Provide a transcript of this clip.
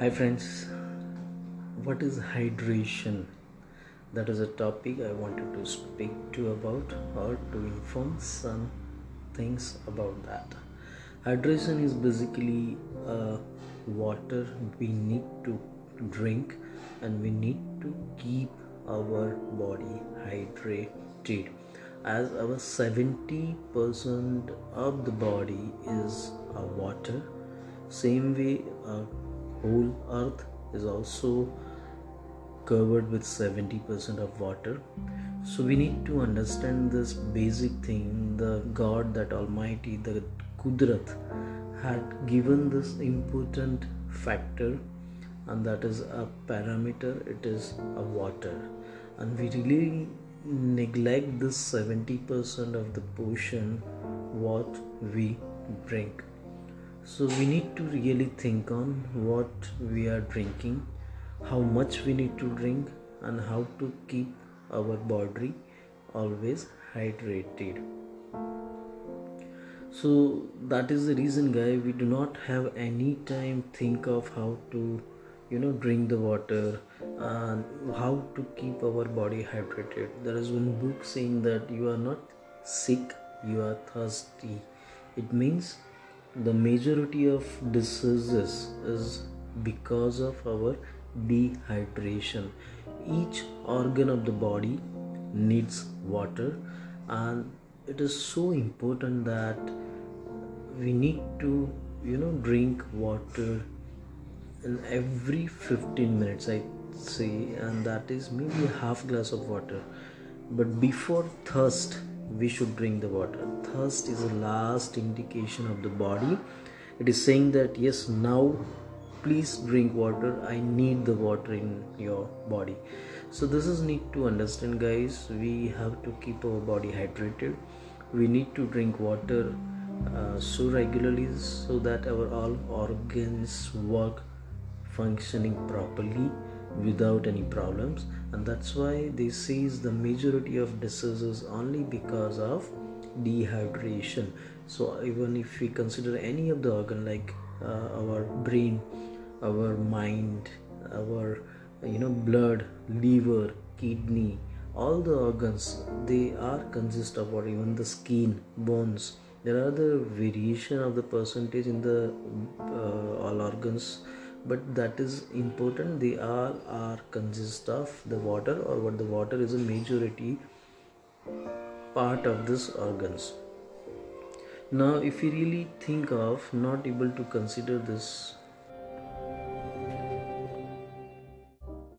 Hi, friends. What is hydration? That is a topic I wanted to speak to about or to inform some things about that. Hydration is basically uh, water we need to drink and we need to keep our body hydrated as our 70% of the body is uh, water same way uh, whole earth is also covered with 70% of water. So we need to understand this basic thing the god that almighty the kudrat had given this important factor and that is a parameter it is a water. And we really neglect this 70% of the portion what we drink so we need to really think on what we are drinking how much we need to drink and how to keep our body always hydrated. So that is the reason guy we do not have any time think of how to you know drink the water and how to keep our body hydrated. There is one book saying that you are not sick you are thirsty. It means the majority of diseases is because of our dehydration. Each organ of the body needs water and it is so important that we need to you know drink water in every 15 minutes i say and that is maybe half glass of water. But before thirst we should drink the water. Thirst is the last indication of the body. It is saying that yes now please drink water. I need the water in your body. So this is need to understand guys. We have to keep our body hydrated. We need to drink water uh, so regularly so that our all organs work functioning properly without any problems. And that's why they sees the majority of diseases only because of dehydration. So even if we consider any of the organ like uh, our brain our mind our you know blood liver kidney all the organs they are consist of or even the skin bones. There are the variation of the percentage in the uh, all organs but that is important. They all are consist of the water or what the water is a majority part of this organs. Now if you really think of not able to consider this